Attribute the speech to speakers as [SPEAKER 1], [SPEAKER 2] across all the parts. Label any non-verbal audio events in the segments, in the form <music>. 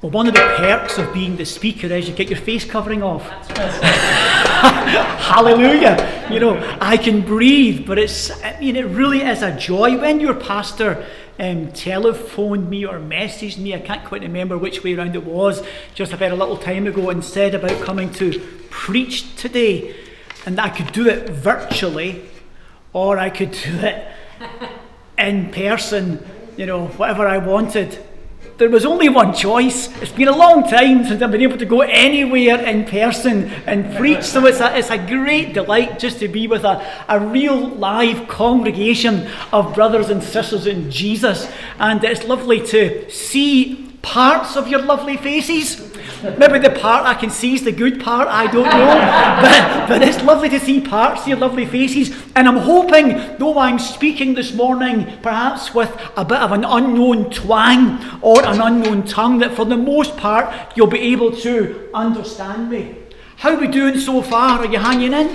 [SPEAKER 1] Well, one of the perks of being the speaker is you get your face covering off. <laughs> Hallelujah. You know, I can breathe, but it's, I mean, it really is a joy when your pastor um, telephoned me or messaged me, I can't quite remember which way around it was, just about a little time ago, and said about coming to preach today. And I could do it virtually, or I could do it in person, you know, whatever I wanted there was only one choice. It's been a long time since I've been able to go anywhere in person and preach, so it's a, it's a great delight just to be with a, a real live congregation of brothers and sisters in Jesus. And it's lovely to see parts of your lovely faces. Maybe the part I can see is the good part, I don't know. but, but it's lovely to see parts your lovely faces. And I'm hoping, though I'm speaking this morning, perhaps with a bit of an unknown twang or an unknown tongue, that for the most part you'll be able to understand me. How are we doing so far? Are you hanging in?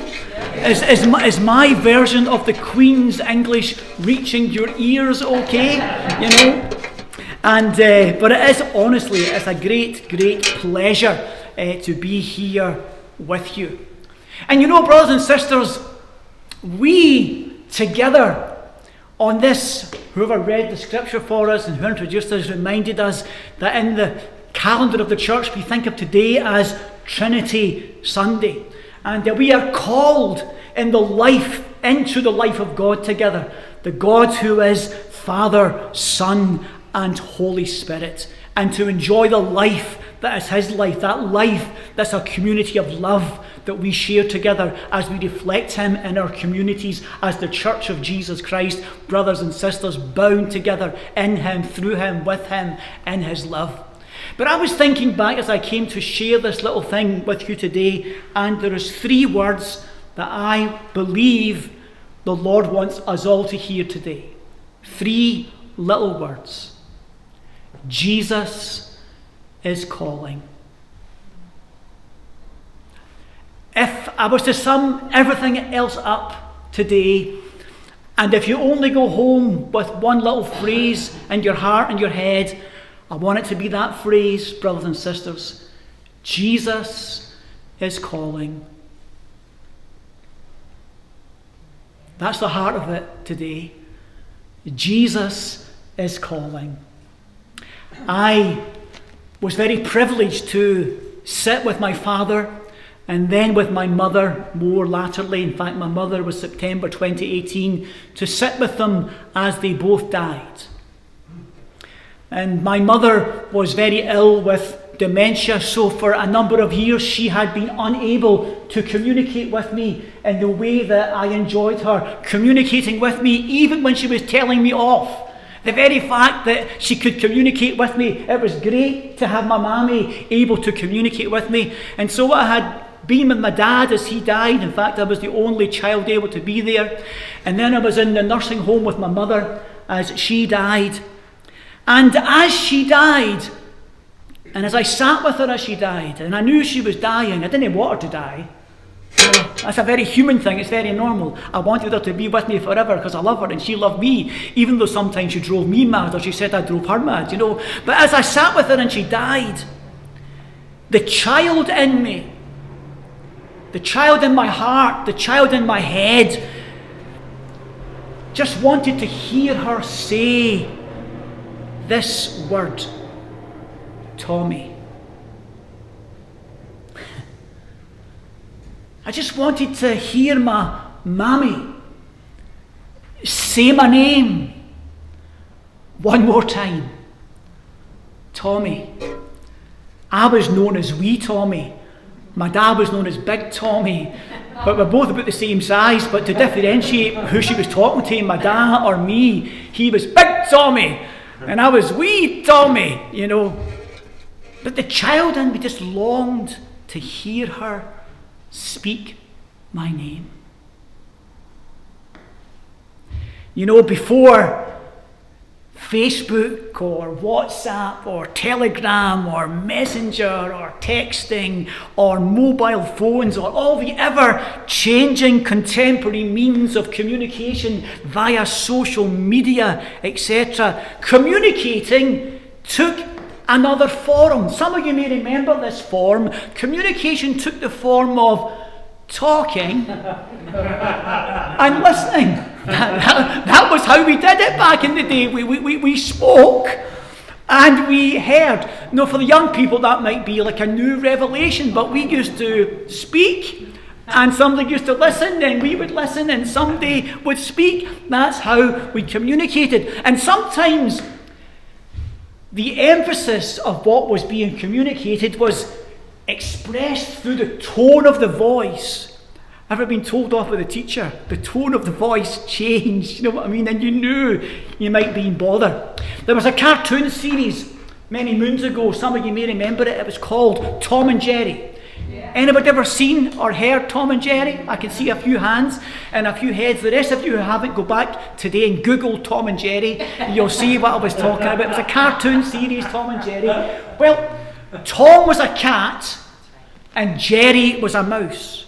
[SPEAKER 1] Is, is, is my version of the Queen's English reaching your ears okay? You know? And, uh, but it is honestly, it's a great, great pleasure uh, to be here with you. And you know, brothers and sisters, we together on this, whoever read the scripture for us and who introduced us reminded us that in the calendar of the church we think of today as Trinity Sunday. And that we are called in the life, into the life of God together. The God who is Father, Son, and Holy Spirit, and to enjoy the life that is His life, that life that's a community of love that we share together as we reflect Him in our communities as the Church of Jesus Christ, brothers and sisters bound together in Him, through Him, with Him, in His love. But I was thinking back as I came to share this little thing with you today, and there is three words that I believe the Lord wants us all to hear today. Three little words. Jesus is calling. If I was to sum everything else up today, and if you only go home with one little phrase in your heart and your head, I want it to be that phrase, brothers and sisters Jesus is calling. That's the heart of it today. Jesus is calling. I was very privileged to sit with my father and then with my mother more latterly. In fact, my mother was September 2018 to sit with them as they both died. And my mother was very ill with dementia, so for a number of years she had been unable to communicate with me in the way that I enjoyed her communicating with me, even when she was telling me off. The very fact that she could communicate with me, it was great to have my mammy able to communicate with me. And so I had been with my dad as he died. In fact, I was the only child able to be there. And then I was in the nursing home with my mother as she died. And as she died, and as I sat with her as she died, and I knew she was dying, I didn't want her to die. That's a very human thing. It's very normal. I wanted her to be with me forever because I love her and she loved me, even though sometimes she drove me mad or she said I drove her mad, you know. But as I sat with her and she died, the child in me, the child in my heart, the child in my head, just wanted to hear her say this word Tommy. I just wanted to hear my mammy say my name one more time. Tommy. I was known as Wee Tommy. My dad was known as Big Tommy. But we're both about the same size. But to differentiate who she was talking to, my dad or me, he was Big Tommy. And I was Wee Tommy, you know. But the child in me just longed to hear her Speak my name. You know, before Facebook or WhatsApp or Telegram or Messenger or texting or mobile phones or all the ever changing contemporary means of communication via social media, etc., communicating took another form. Some of you may remember this form. Communication took the form of talking <laughs> and listening. That, that, was how we did it back in the day. We, we, we spoke and we heard. Now, for the young people, that might be like a new revelation, but we used to speak and somebody used to listen, and we would listen, and somebody would speak. That's how we communicated. And sometimes the emphasis of what was being communicated was expressed through the tone of the voice. Ever been told off by the teacher? The tone of the voice changed, you know what I mean? And you knew you might be in bother. There was a cartoon series many moons ago, some of you may remember it, it was called Tom and Jerry. Anybody ever seen or heard Tom and Jerry? I can see a few hands and a few heads. The rest of you who haven't, go back today and Google Tom and Jerry. You'll see what I was talking about. It was a cartoon series, Tom and Jerry. Well, Tom was a cat and Jerry was a mouse.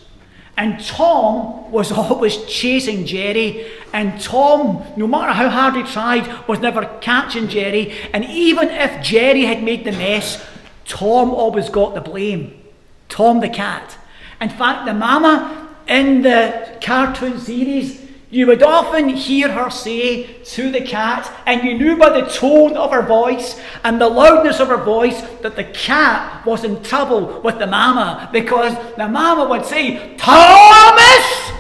[SPEAKER 1] And Tom was <laughs> always chasing Jerry, and Tom, no matter how hard he tried, was never catching Jerry. And even if Jerry had made the mess, Tom always got the blame. Tom the cat. In fact, the mama in the cartoon series, you would often hear her say to the cat, and you knew by the tone of her voice and the loudness of her voice that the cat was in trouble with the mama because the mama would say, Thomas!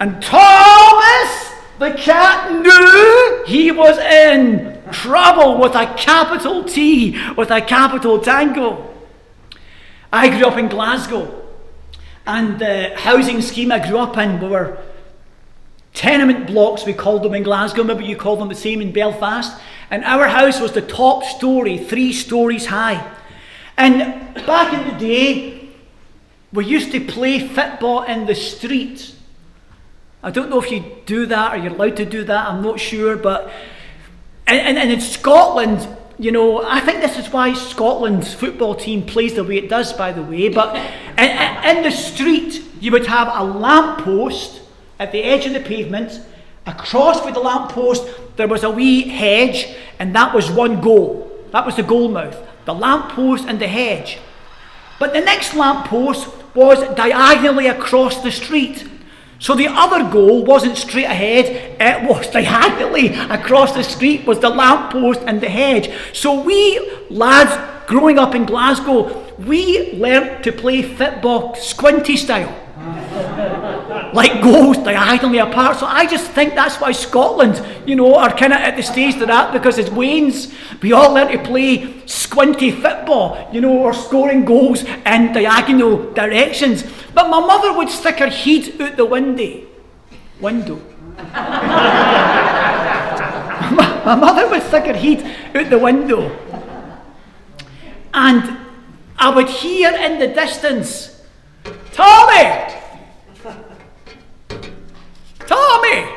[SPEAKER 1] And Thomas, the cat, knew he was in trouble with a capital T, with a capital tango. I grew up in Glasgow, and the housing scheme I grew up in were tenement blocks, we called them in Glasgow, maybe you call them the same in Belfast. And our house was the top story, three stories high. And back in the day, we used to play football in the street. I don't know if you do that or you're allowed to do that, I'm not sure, but and, and in Scotland, you know, I think this is why Scotland's football team plays the way it does, by the way. But <laughs> in, in the street, you would have a lamp post at the edge of the pavement. Across with the lamp post, there was a wee hedge, and that was one goal. That was the goal mouth. The lamp post and the hedge. But the next lamp post was diagonally across the street. So the other goal wasn't straight ahead, it was <laughs> diagonally across the street was the lamppost and the hedge. So we lads growing up in Glasgow, we learnt to play football squinty style. Like goals diagonally apart. So I just think that's why Scotland, you know, are kind of at the stage they're at because as Wains, we all learn to play squinty football, you know, or scoring goals in diagonal directions. But my mother would stick her head out the window. Window. <laughs> my mother would stick her head out the window. And I would hear in the distance, Tommy! Tommy!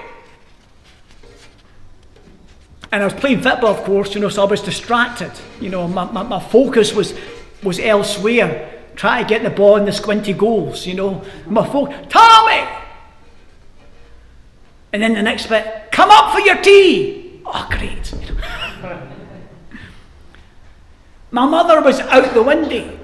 [SPEAKER 1] And I was playing football, of course, you know, so I was distracted. You know, my, my, my focus was, was elsewhere. Try to get the ball in the squinty goals, you know. My focus, Tommy! And then the next bit, come up for your tea! Oh, great. <laughs> my mother was out the window.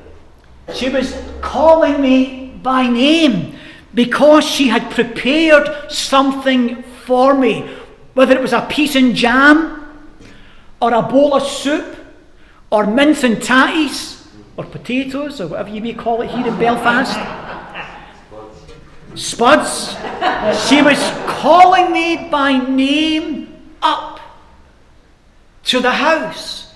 [SPEAKER 1] She was calling me by name because she had prepared something for me, whether it was a piece and jam, or a bowl of soup, or mince and tatties, or potatoes, or whatever you may call it here in Belfast. Spuds. She was calling me by name up to the house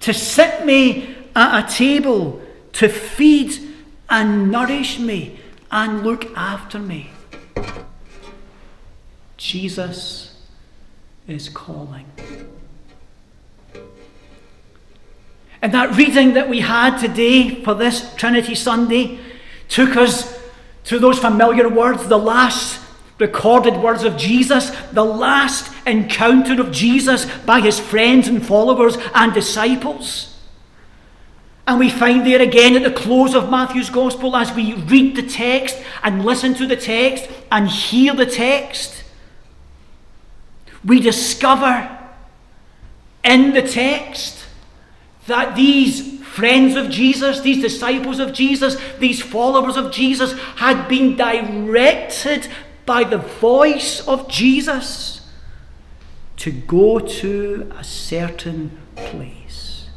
[SPEAKER 1] to sit me at a table to feed and nourish me and look after me. Jesus is calling. And that reading that we had today for this Trinity Sunday took us to those familiar words, the last recorded words of Jesus, the last encounter of Jesus by his friends and followers and disciples. And we find there again at the close of Matthew's Gospel, as we read the text and listen to the text and hear the text, we discover in the text that these friends of Jesus, these disciples of Jesus, these followers of Jesus had been directed by the voice of Jesus to go to a certain place.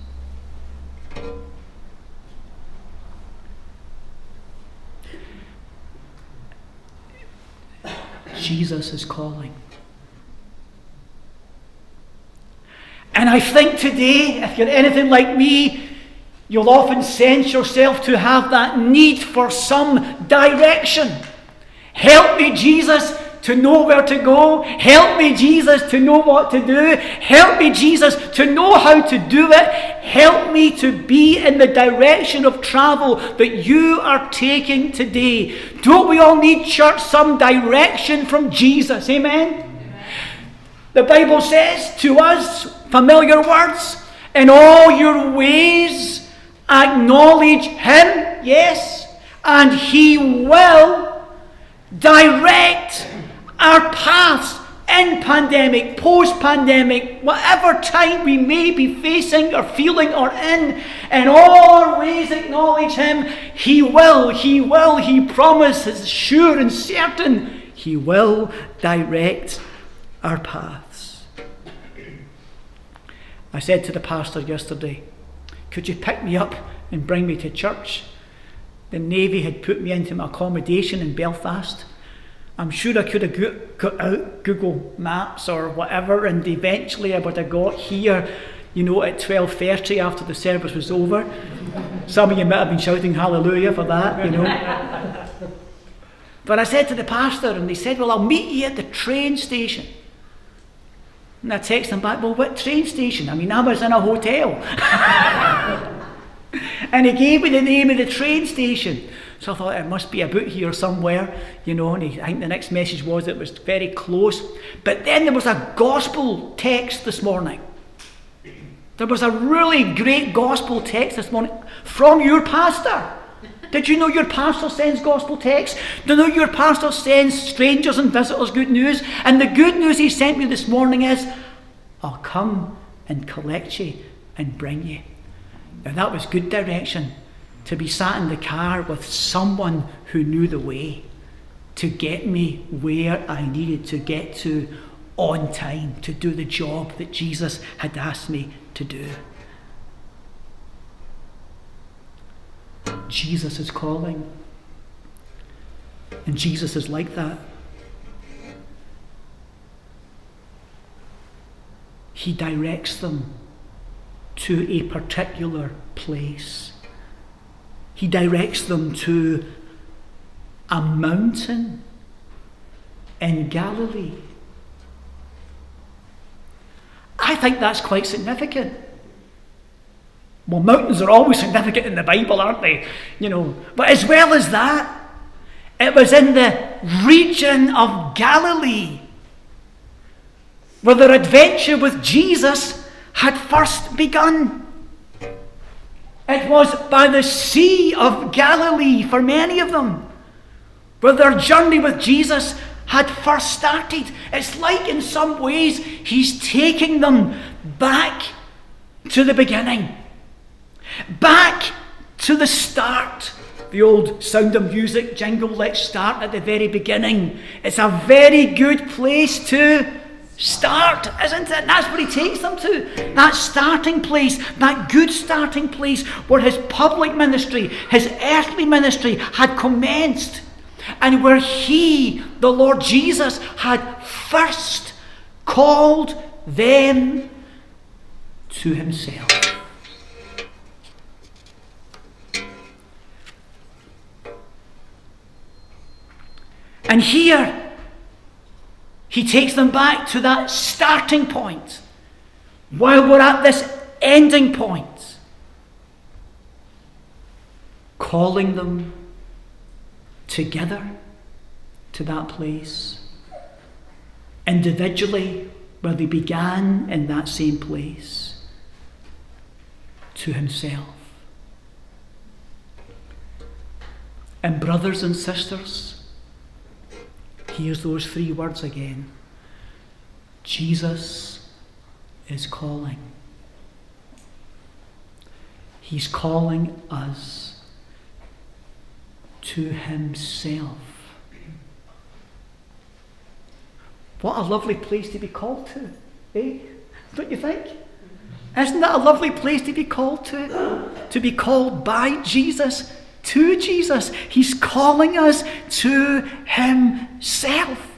[SPEAKER 1] Jesus is calling. And I think today, if you're anything like me, you'll often sense yourself to have that need for some direction. Help me, Jesus, to know where to go. Help me, Jesus, to know what to do. Help me, Jesus, to know how to do it. Help me to be in the direction of travel that you are taking today. Don't we all need, church, some direction from Jesus? Amen? The Bible says to us, familiar words, in all your ways acknowledge Him, yes, and He will direct our paths in pandemic, post pandemic, whatever time we may be facing or feeling or in, in all our ways acknowledge Him. He will, He will, He promises, sure and certain, He will direct our paths. I said to the pastor yesterday, Could you pick me up and bring me to church? The Navy had put me into my accommodation in Belfast. I'm sure I could have got out Google Maps or whatever, and eventually I would have got here, you know, at 12.30 after the service was over. Some of you might have been shouting hallelujah for that, you know. <laughs> but I said to the pastor, and he said, Well, I'll meet you at the train station. And I text him back, well, what train station? I mean, I was in a hotel. <laughs> and he gave me the name of the train station. So I thought it must be about here somewhere, you know. And he, I think the next message was it was very close. But then there was a gospel text this morning. There was a really great gospel text this morning from your pastor. Did you know your pastor sends gospel texts? Do you know your pastor sends strangers and visitors good news? And the good news he sent me this morning is, I'll come and collect you and bring you. Now that was good direction to be sat in the car with someone who knew the way to get me where I needed to get to on time to do the job that Jesus had asked me to do. Jesus is calling. And Jesus is like that. He directs them to a particular place. He directs them to a mountain in Galilee. I think that's quite significant. Well, mountains are always significant in the Bible, aren't they? You know, but as well as that, it was in the region of Galilee where their adventure with Jesus had first begun. It was by the Sea of Galilee for many of them where their journey with Jesus had first started. It's like, in some ways, he's taking them back to the beginning. Back to the start. The old sound of music jingle, let's start at the very beginning. It's a very good place to start, isn't it? That's what he takes them to. That starting place, that good starting place where his public ministry, his earthly ministry had commenced. And where he, the Lord Jesus, had first called them to himself. And here, he takes them back to that starting point while we're at this ending point, calling them together to that place, individually, where they began in that same place, to himself. And, brothers and sisters, hears those three words again Jesus is calling. He's calling us to Himself. What a lovely place to be called to, eh? Don't you think? Isn't that a lovely place to be called to? To be called by Jesus to Jesus. He's calling us to Himself.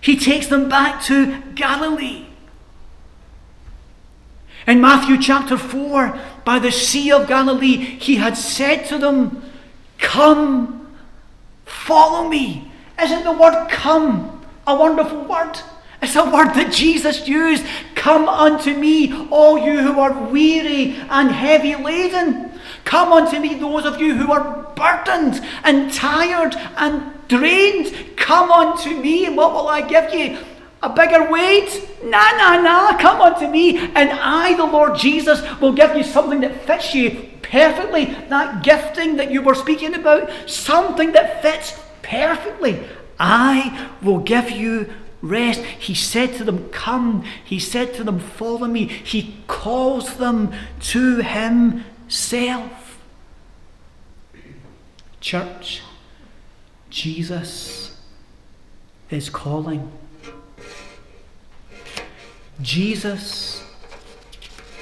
[SPEAKER 1] He takes them back to Galilee. In Matthew chapter 4, by the Sea of Galilee, He had said to them, Come, follow me. Isn't the word come a wonderful word? It's a word that Jesus used. Come unto me, all you who are weary and heavy laden. Come unto me, those of you who are burdened and tired and drained. Come unto me, and what will I give you? A bigger weight? Nah, nah, nah. Come unto me, and I, the Lord Jesus, will give you something that fits you perfectly. That gifting that you were speaking about, something that fits perfectly. I will give you rest. He said to them, Come. He said to them, Follow me. He calls them to Himself. Church, Jesus is calling. Jesus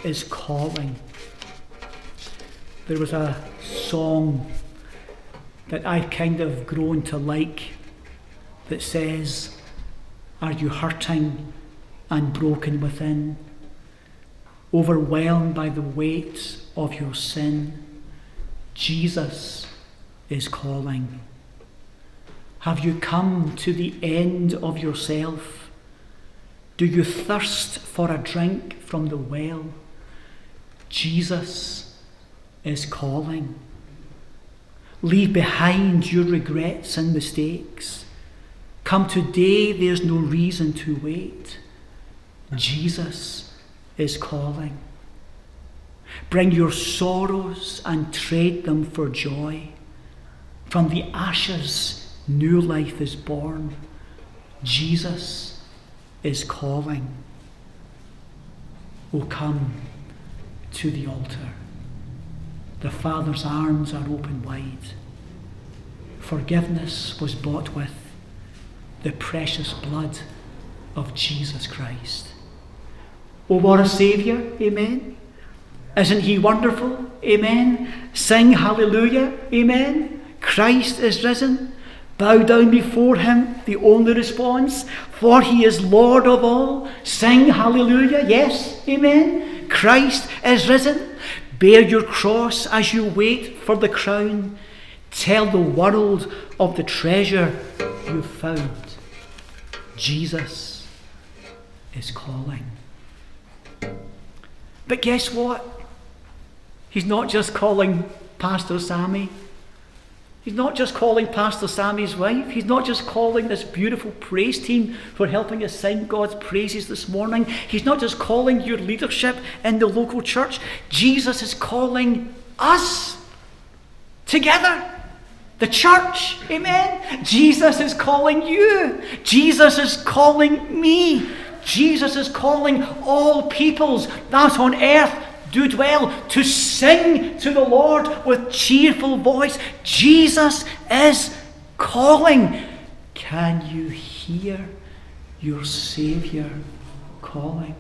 [SPEAKER 1] is calling. There was a song that I've kind of grown to like that says, Are you hurting and broken within? Overwhelmed by the weight of your sin? Jesus is calling. Have you come to the end of yourself? Do you thirst for a drink from the well? Jesus is calling. Leave behind your regrets and mistakes. Come today, there's no reason to wait. Jesus is calling. Bring your sorrows and trade them for joy. From the ashes, new life is born. Jesus is calling. Oh, come to the altar. The Father's arms are open wide. Forgiveness was bought with the precious blood of Jesus Christ. Oh, what a Saviour! Amen. Isn't He wonderful? Amen. Sing hallelujah! Amen. Christ is risen. Bow down before Him, the only response, for He is Lord of all. Sing hallelujah! Yes, amen. Christ is risen. Bear your cross as you wait for the crown. Tell the world of the treasure you've found. Jesus is calling. But guess what? He's not just calling Pastor Sammy. He's not just calling Pastor Sammy's wife. He's not just calling this beautiful praise team for helping us sing God's praises this morning. He's not just calling your leadership in the local church. Jesus is calling us together. The church, amen. Jesus is calling you. Jesus is calling me. Jesus is calling all peoples that on earth do dwell, to sing to the Lord with cheerful voice. Jesus is calling. Can you hear your Saviour calling?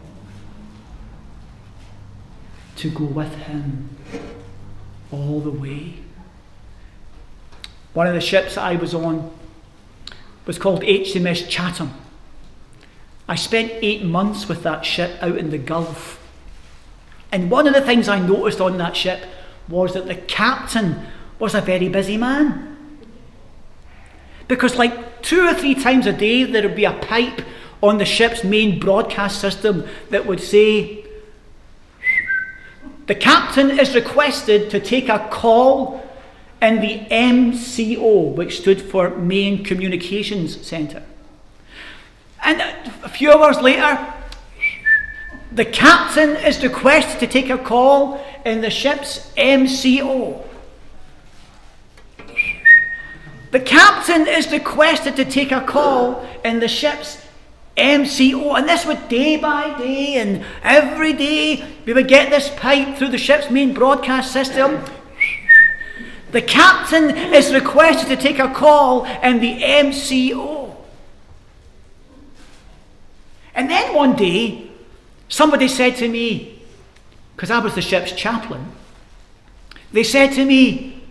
[SPEAKER 1] To go with Him all the way. One of the ships I was on was called HMS Chatham. I spent eight months with that ship out in the Gulf and one of the things I noticed on that ship was that the captain was a very busy man. Because, like, two or three times a day, there would be a pipe on the ship's main broadcast system that would say, The captain is requested to take a call in the MCO, which stood for Main Communications Centre. And a few hours later, the captain is requested to take a call in the ship's MCO. The captain is requested to take a call in the ship's MCO. And this would day by day and every day we would get this pipe through the ship's main broadcast system. The captain is requested to take a call in the MCO. And then one day, somebody said to me, because I was the ship's chaplain, they said to me,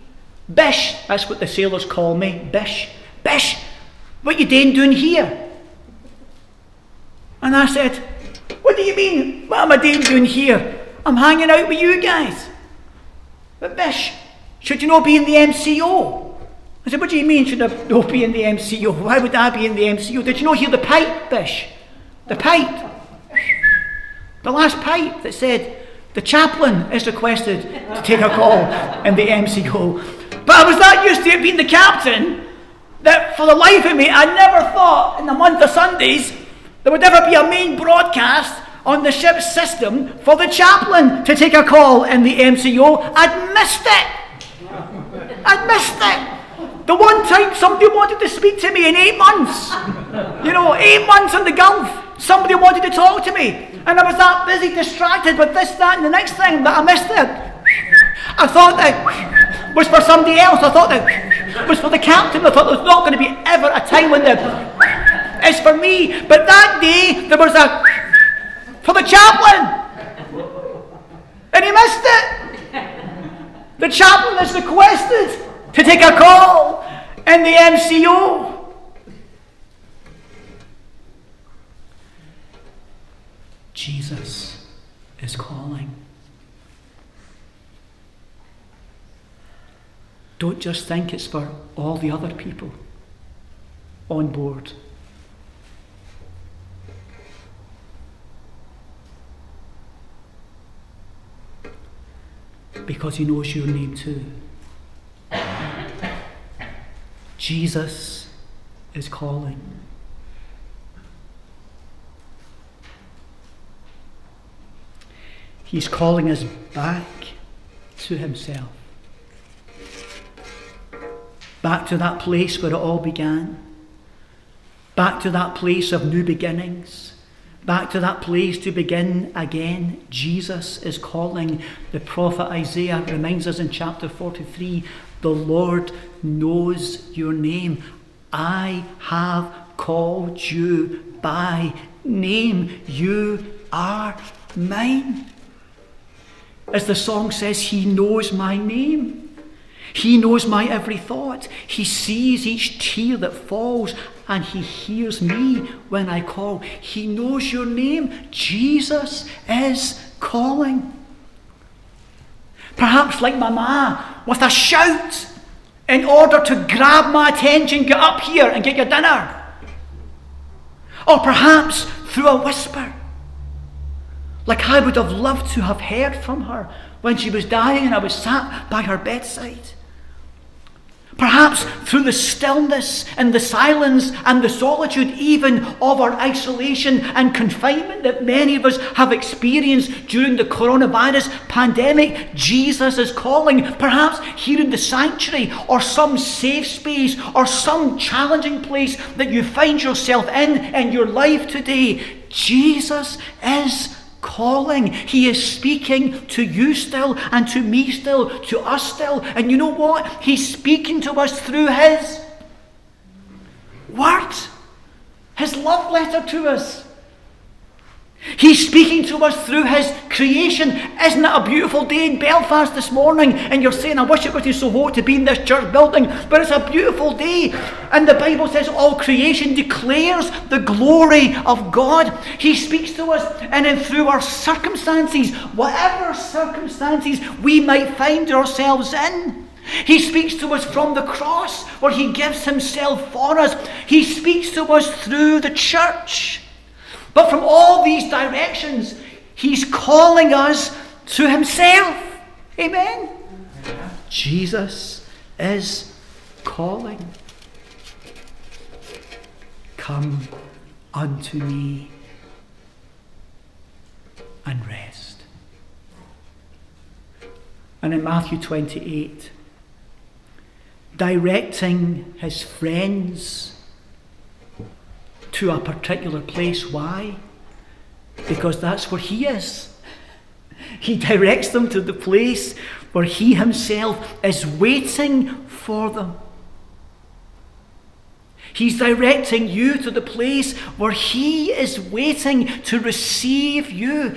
[SPEAKER 1] Bish, that's what the sailors call me, Bish, Bish, what you doing here? And I said, What do you mean? What am I doing here? I'm hanging out with you guys. But Bish, should you not be in the MCO? I said, What do you mean, should I not be in the MCO? Why would I be in the MCO? Did you not hear the pipe, Bish? The pipe. The last pipe that said, The chaplain is requested to take a call in the MCO. But I was that used to it being the captain that for the life of me, I never thought in the month of Sundays there would ever be a main broadcast on the ship's system for the chaplain to take a call in the MCO. I'd missed it. I'd missed it. The one time somebody wanted to speak to me in eight months, you know, eight months in the Gulf, somebody wanted to talk to me. And I was that busy, distracted with this, that, and the next thing that I missed it. I thought that was for somebody else. I thought that was for the captain. I thought there was not going to be ever a time when the it's for me. But that day there was a for the chaplain. And he missed it. The chaplain is requested to take a call in the MCO. Jesus is calling. Don't just think it's for all the other people on board. Because he knows your name too. Jesus is calling. He's calling us back to himself. Back to that place where it all began. Back to that place of new beginnings Back to that place to begin again. Jesus is calling. The prophet Isaiah reminds us in chapter 43 the Lord knows your name. I have called you by name. You are mine. As the song says, He knows my name. He knows my every thought. He sees each tear that falls and He hears me when I call. He knows your name. Jesus is calling. Perhaps like Mama, with a shout in order to grab my attention, get up here and get your dinner. Or perhaps through a whisper, like I would have loved to have heard from her when she was dying and I was sat by her bedside. Perhaps through the stillness and the silence and the solitude, even of our isolation and confinement that many of us have experienced during the coronavirus pandemic, Jesus is calling. Perhaps here in the sanctuary or some safe space or some challenging place that you find yourself in in your life today, Jesus is calling. He is speaking to you still and to me still, to us still. And you know what? He's speaking to us through His Word, His love letter to us. He's speaking to us through His creation. Isn't it a beautiful day in Belfast this morning? And you're saying, I wish it was so hot to be in this church building, but it's a beautiful day. And the Bible says all creation declares the glory of God. He speaks to us, and then through our circumstances, whatever circumstances we might find ourselves in. He speaks to us from the cross where He gives Himself for us. He speaks to us through the church. But from all these directions, He's calling us to Himself. Amen? Jesus is calling. Come unto me and rest. And in Matthew 28, directing his friends to a particular place. Why? Because that's where He is. He directs them to the place where He Himself is waiting for them. He's directing you to the place where He is waiting to receive you.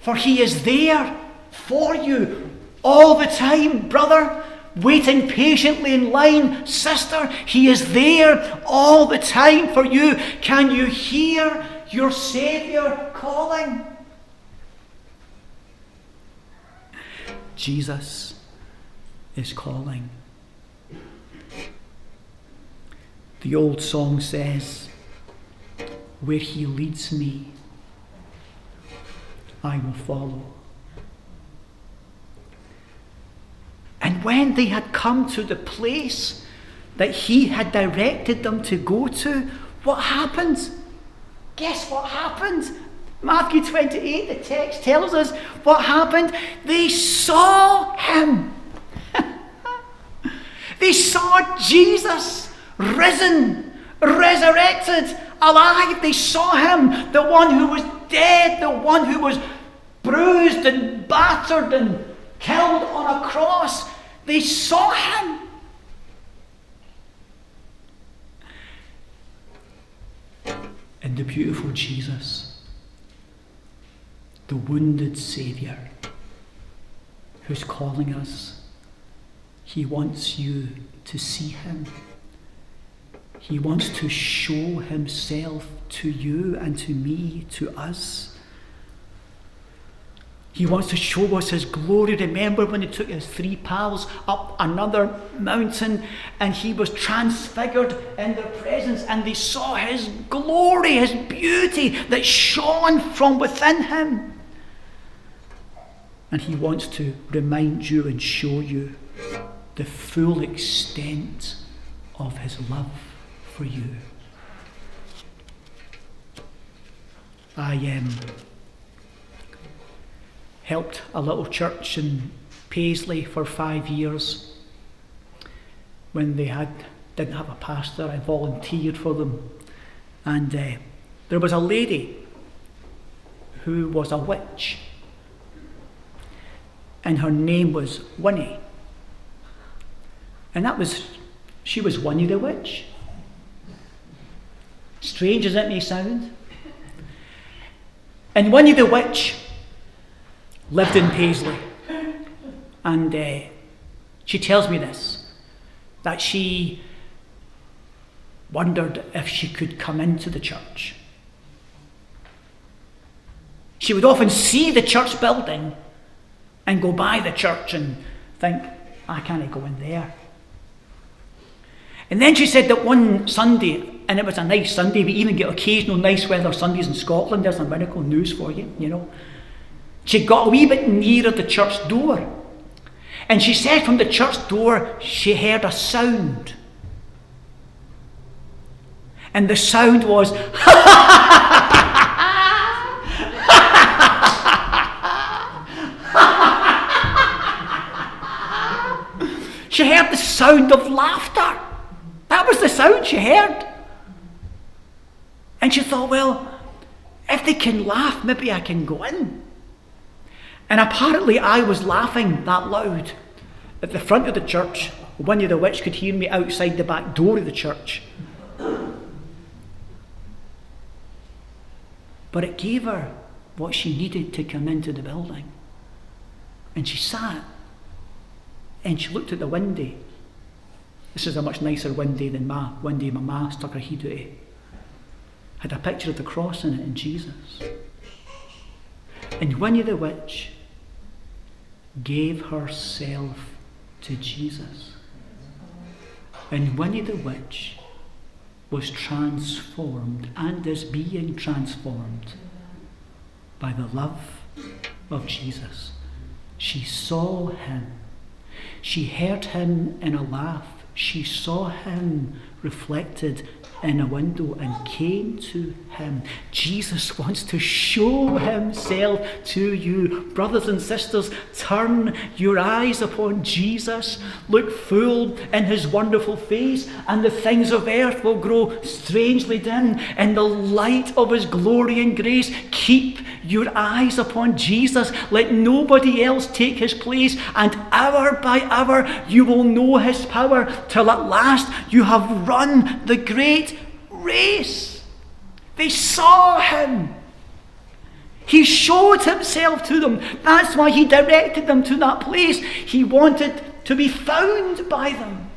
[SPEAKER 1] For He is there for you all the time, brother, waiting patiently in line. Sister, He is there all the time for you. Can you hear your Saviour calling? Jesus is calling. The old song says, Where he leads me, I will follow. And when they had come to the place that he had directed them to go to, what happened? Guess what happened? Matthew 28, the text tells us what happened. They saw him. <laughs> they saw Jesus risen, resurrected, alive. They saw him, the one who was dead, the one who was bruised and battered and killed on a cross. They saw him. And the beautiful Jesus, the wounded Saviour, who's calling us, he wants you to see him. He wants to show himself to you and to me, to us. He wants to show us his glory. Remember when he took his three pals up another mountain and he was transfigured in their presence and they saw his glory, his beauty that shone from within him. And he wants to remind you and show you the full extent of his love for you. I um, helped a little church in Paisley for five years. When they had didn't have a pastor, I volunteered for them, and uh, there was a lady who was a witch, and her name was Winnie, and that was she was Winnie the witch. Strange as it may sound. And Winnie the Witch lived in Paisley. And uh, she tells me this that she wondered if she could come into the church. She would often see the church building and go by the church and think, I can't go in there. And then she said that one Sunday and it was a nice Sunday. We even get occasional nice weather Sundays in Scotland. There's a miracle news for you, you know. She got a wee bit nearer the church door. And she said from the church door she heard a sound. And the sound was, <laughs> she heard the sound of laughter. That was the sound she heard. And she thought, well, if they can laugh, maybe I can go in. And apparently, I was laughing that loud at the front of the church. Winnie the witch could hear me outside the back door of the church. But it gave her what she needed to come into the building. And she sat and she looked at the window. This is a much nicer window than my window my ma stuck her head out had a picture of the cross in it and Jesus. And Winnie the Witch gave herself to Jesus. And Winnie the Witch was transformed and is being transformed by the love of Jesus. She saw him. She heard him in a laugh. She saw him reflected in a window and came to him. Jesus wants to show himself to you. Brothers and sisters, turn your eyes upon Jesus. Look full in his wonderful face, and the things of earth will grow strangely dim in the light of his glory and grace. Keep your eyes upon Jesus. Let nobody else take his place, and hour by hour you will know his power till at last you have run the great race. They saw him. He showed himself to them. That's why he directed them to that place. He wanted to be found by them.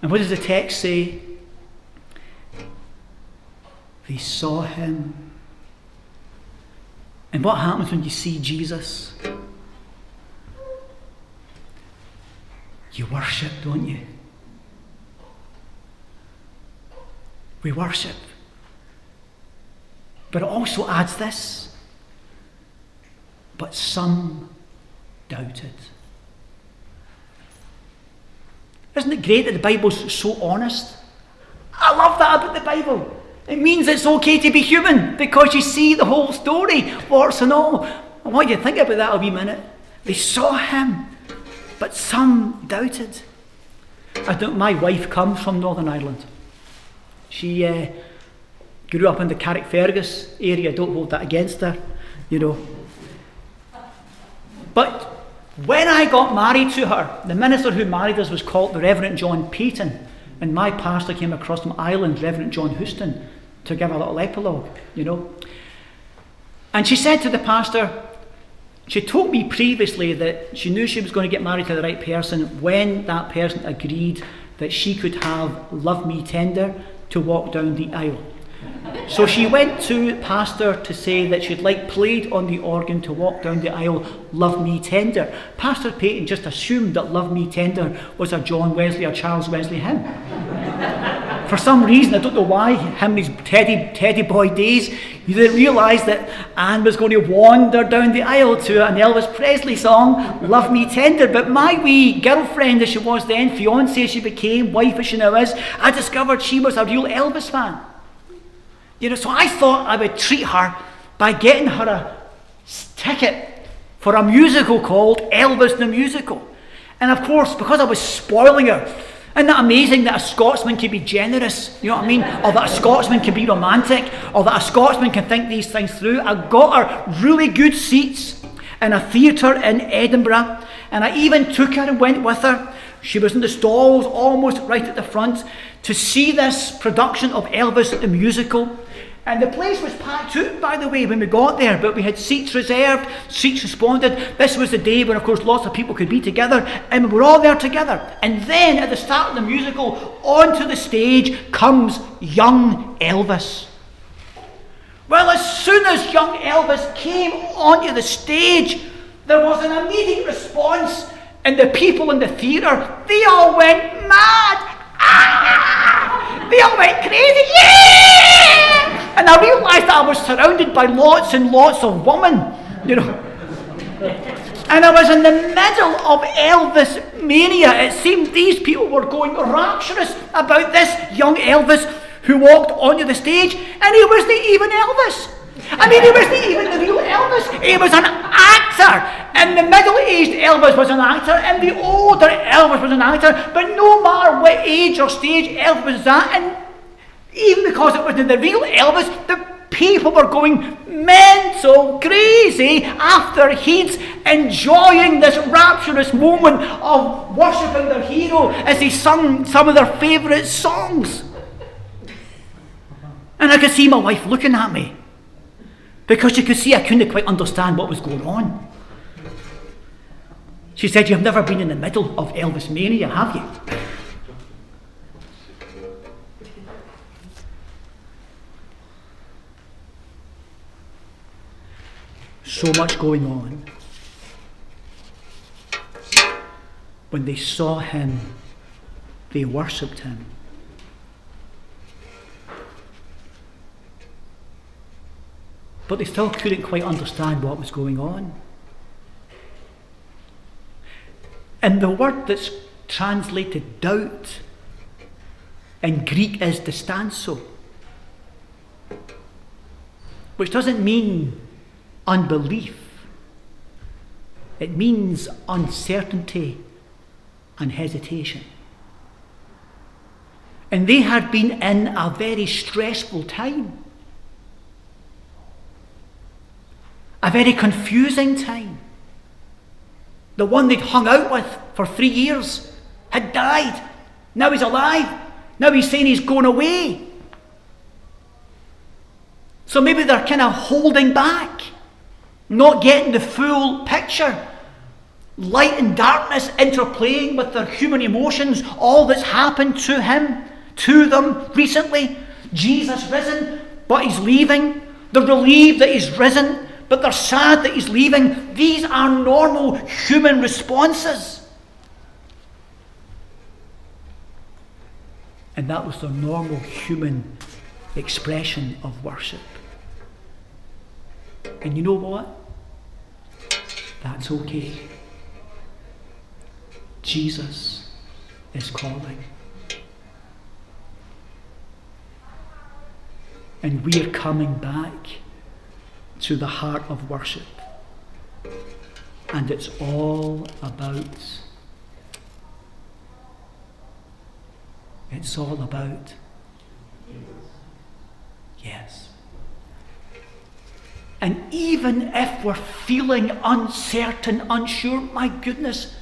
[SPEAKER 1] And what does the text say? They saw him. And what happens when you see Jesus? You worship, don't you? We worship. But it also adds this. But some doubted. Isn't it great that the Bible's so honest? I love that about the Bible. It means it's okay to be human because you see the whole story, warts and all. I want you to think about that a wee minute. They saw him, but some doubted. I don't, my wife comes from Northern Ireland. She uh, grew up in the Carrickfergus area. Don't hold that against her, you know. But when I got married to her, the minister who married us was called the Reverend John Peyton, and my pastor came across from Ireland, Reverend John Houston to give a little epilogue, you know. And she said to the pastor, she told me previously that she knew she was going to get married to the right person when that person agreed that she could have Love Me Tender to walk down the aisle. So she went to Pastor to say that she'd like played on the organ to walk down the aisle, Love Me Tender. Pastor Peyton just assumed that Love Me Tender was a John Wesley or Charles Wesley hymn. For some reason, I don't know why, him and his teddy, teddy boy days, he didn't realise that Anne was going to wander down the aisle to an Elvis Presley song, Love Me Tender. But my wee girlfriend, as she was then, fiance she became, wife as she now is, I discovered she was a real Elvis fan. You know, so I thought I would treat her by getting her a ticket for a musical called Elvis the Musical. And of course, because I was spoiling her, isn't that amazing that a Scotsman can be generous? You know what I mean? Or that a Scotsman can be romantic? Or that a Scotsman can think these things through? I got her really good seats in a theatre in Edinburgh. And I even took her and went with her. She was in the stalls, almost right at the front, to see this production of Elvis the musical. And the place was packed out, by the way, when we got there, but we had seats reserved, seats responded. This was the day when, of course, lots of people could be together, and we were all there together. And then, at the start of the musical, onto the stage comes young Elvis. Well, as soon as young Elvis came onto the stage, there was an immediate response, and the people in the theatre, they all went mad. They all went crazy. Yeah! And I realised that I was surrounded by lots and lots of women, you know. And I was in the middle of Elvis mania. It seemed these people were going rapturous about this young Elvis who walked onto the stage, and he wasn't even Elvis. I mean, he wasn't even the real Elvis. He was an actor. And the middle-aged Elvis was an actor, and the older Elvis was an actor. But no matter what age or stage Elvis was at, and even because it wasn't the real Elvis, the people were going mental, crazy after he's enjoying this rapturous moment of worshipping their hero as he sung some of their favourite songs. And I could see my wife looking at me because she could see I couldn't quite understand what was going on. She said, You've never been in the middle of Elvis mania, have you? so much going on. When they saw him, they worshipped him. But they still couldn't quite understand what was going on. And the word that's translated doubt. In Greek is distazo, which doesn't mean unbelief. It means uncertainty and hesitation. And they had been in a very stressful time, a very confusing time. The one they'd hung out with for three years had died. Now he's alive. Now he's saying he's going away. So maybe they're kind of holding back, not getting the full picture. Light and darkness interplaying with their human emotions, all that's happened to him to them recently. Jesus risen, but he's leaving. They're relieved that he's risen, but they're sad that he's leaving. These are normal human responses. And that was their normal human expression of worship. And you know what? That's okay. Jesus is calling. And we are coming back to the heart of worship. And it's all about, it's all about, yes. And even if we're feeling uncertain, unsure, my goodness,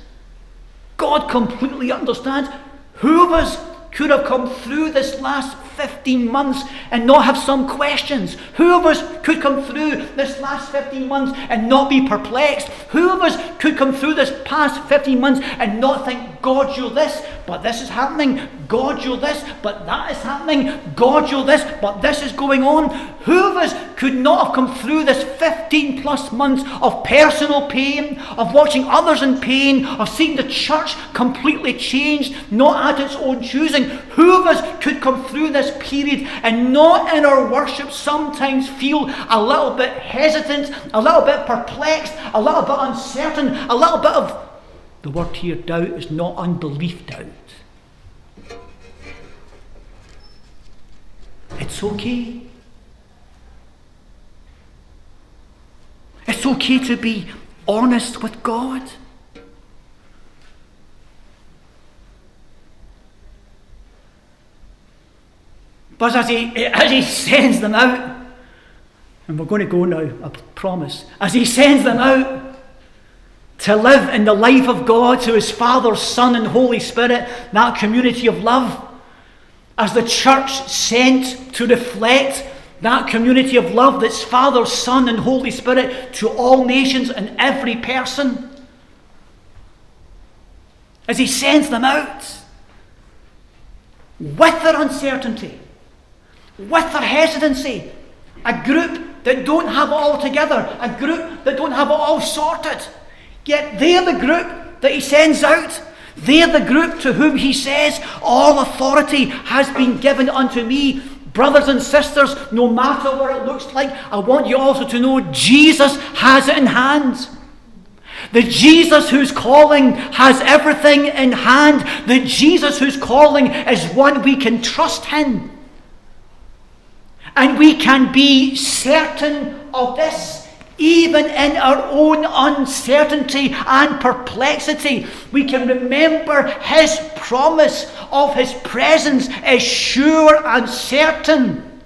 [SPEAKER 1] God completely understands. Who of us could have come through this last 15 months and not have some questions? Who of us could come through this last 15 months and not be perplexed? Who of us could come through this past 15 months and not think, God, you're this, but this is happening. God, you're this, but that is happening. God, you're this, but this is going on. Who of us could not have come through this 15 plus months of personal pain, of watching others in pain, of seeing the church completely changed, not at its own choosing? Who of us could come through this period and not in our worship sometimes feel a little bit hesitant, a little bit perplexed, a little bit uncertain, a little bit of the word here, doubt, is not unbelief doubt. It's okay. It's okay to be honest with God. But as he, eh, as he sends them out, and we're going to go now, I promise, as he sends them out, to live in the life of God, who is Father, Son, and Holy Spirit, that community of love. As the church sent to reflect that community of love that's Father, Son, and Holy Spirit to all nations and every person. As He sends them out with their uncertainty, with their hesitancy, a group that don't have it all together, a group that don't have it all sorted Yet they're the group that he sends out. They're the group to whom he says, All authority has been given unto me. Brothers and sisters, no matter what it looks like, I want you also to know Jesus has it in hand. The Jesus who's calling has everything in hand. The Jesus who's calling is one we can trust in. And we can be certain of this even in our own uncertainty and perplexity, we can remember His promise of His presence is sure and certain.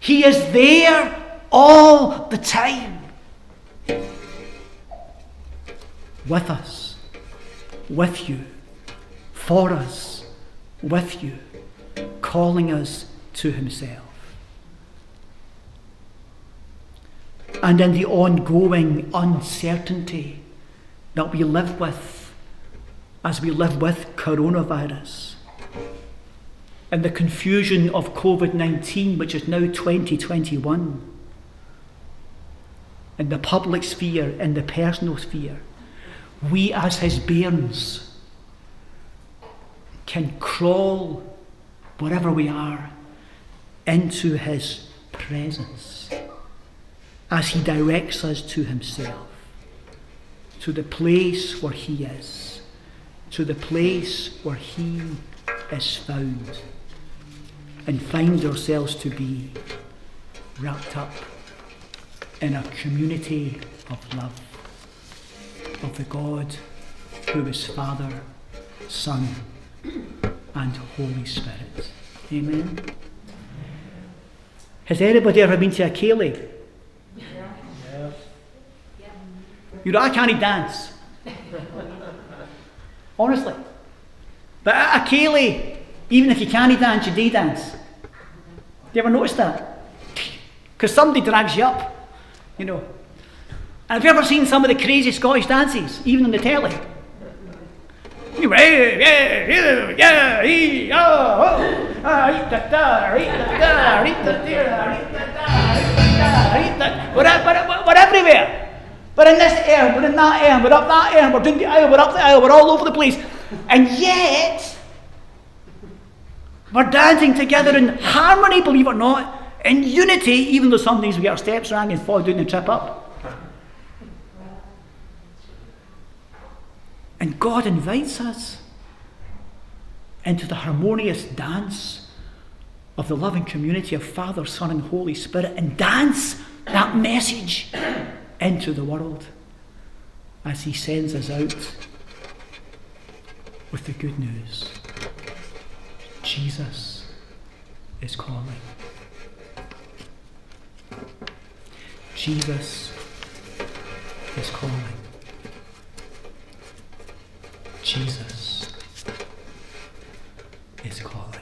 [SPEAKER 1] He is there all the time. With us, with you, for us, with you, calling us to Himself. And in the ongoing uncertainty that we live with as we live with coronavirus. And the confusion of COVID 19, which is now 2021, in the public sphere, in the personal sphere, we as his bairns can crawl wherever we are into his presence as He directs us to Himself, to the place where He is, to the place where He is found and find ourselves to be wrapped up in a community of love of the God who is Father, Son, and Holy Spirit. Amen. Has anybody ever been to a ceilidh? Yeah. You know, I can't dance. Honestly. But at a ceilidh, even if you can't dance, you do dance. Do you ever notice that? Because somebody drags you up, you know. And have you ever seen some of the crazy Scottish dances, even on the telly? We're everywhere. We're in this air, we're in that air, we're up that air, we're doing the aisle, we're up the aisle, we're all over the place. And yet, we're dancing together in harmony, believe it or not, in unity, even though some days we get our steps wrong and fall down the trip up. And God invites us into the harmonious dance of the loving community of Father, Son, and Holy Spirit and dance that message into the world as He sends us out with the good news. Jesus is calling. Jesus is calling. Jesus is calling.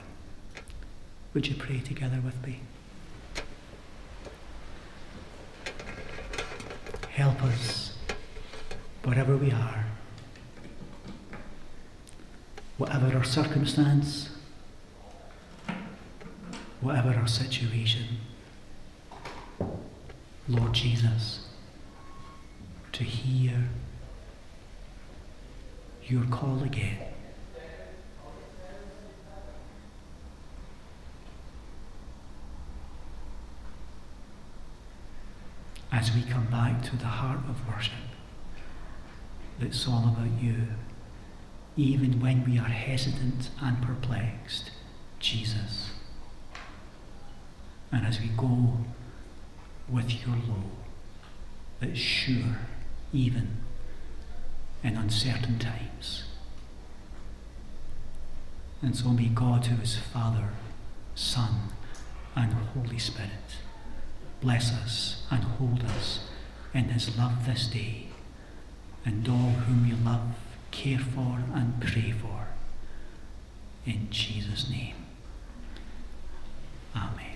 [SPEAKER 1] Would you pray together with me? Help us, wherever we are, whatever our circumstance, whatever our situation, Lord Jesus, to hear your call again. As we come back to the heart of worship, it's all about you, even when we are hesitant and perplexed, Jesus. And as we go with your law, that's sure, even in uncertain times. And so may God, who is Father, Son, and Holy Spirit, bless us and hold us in his love this day, and all whom you love, care for, and pray for. In Jesus' name. Amen.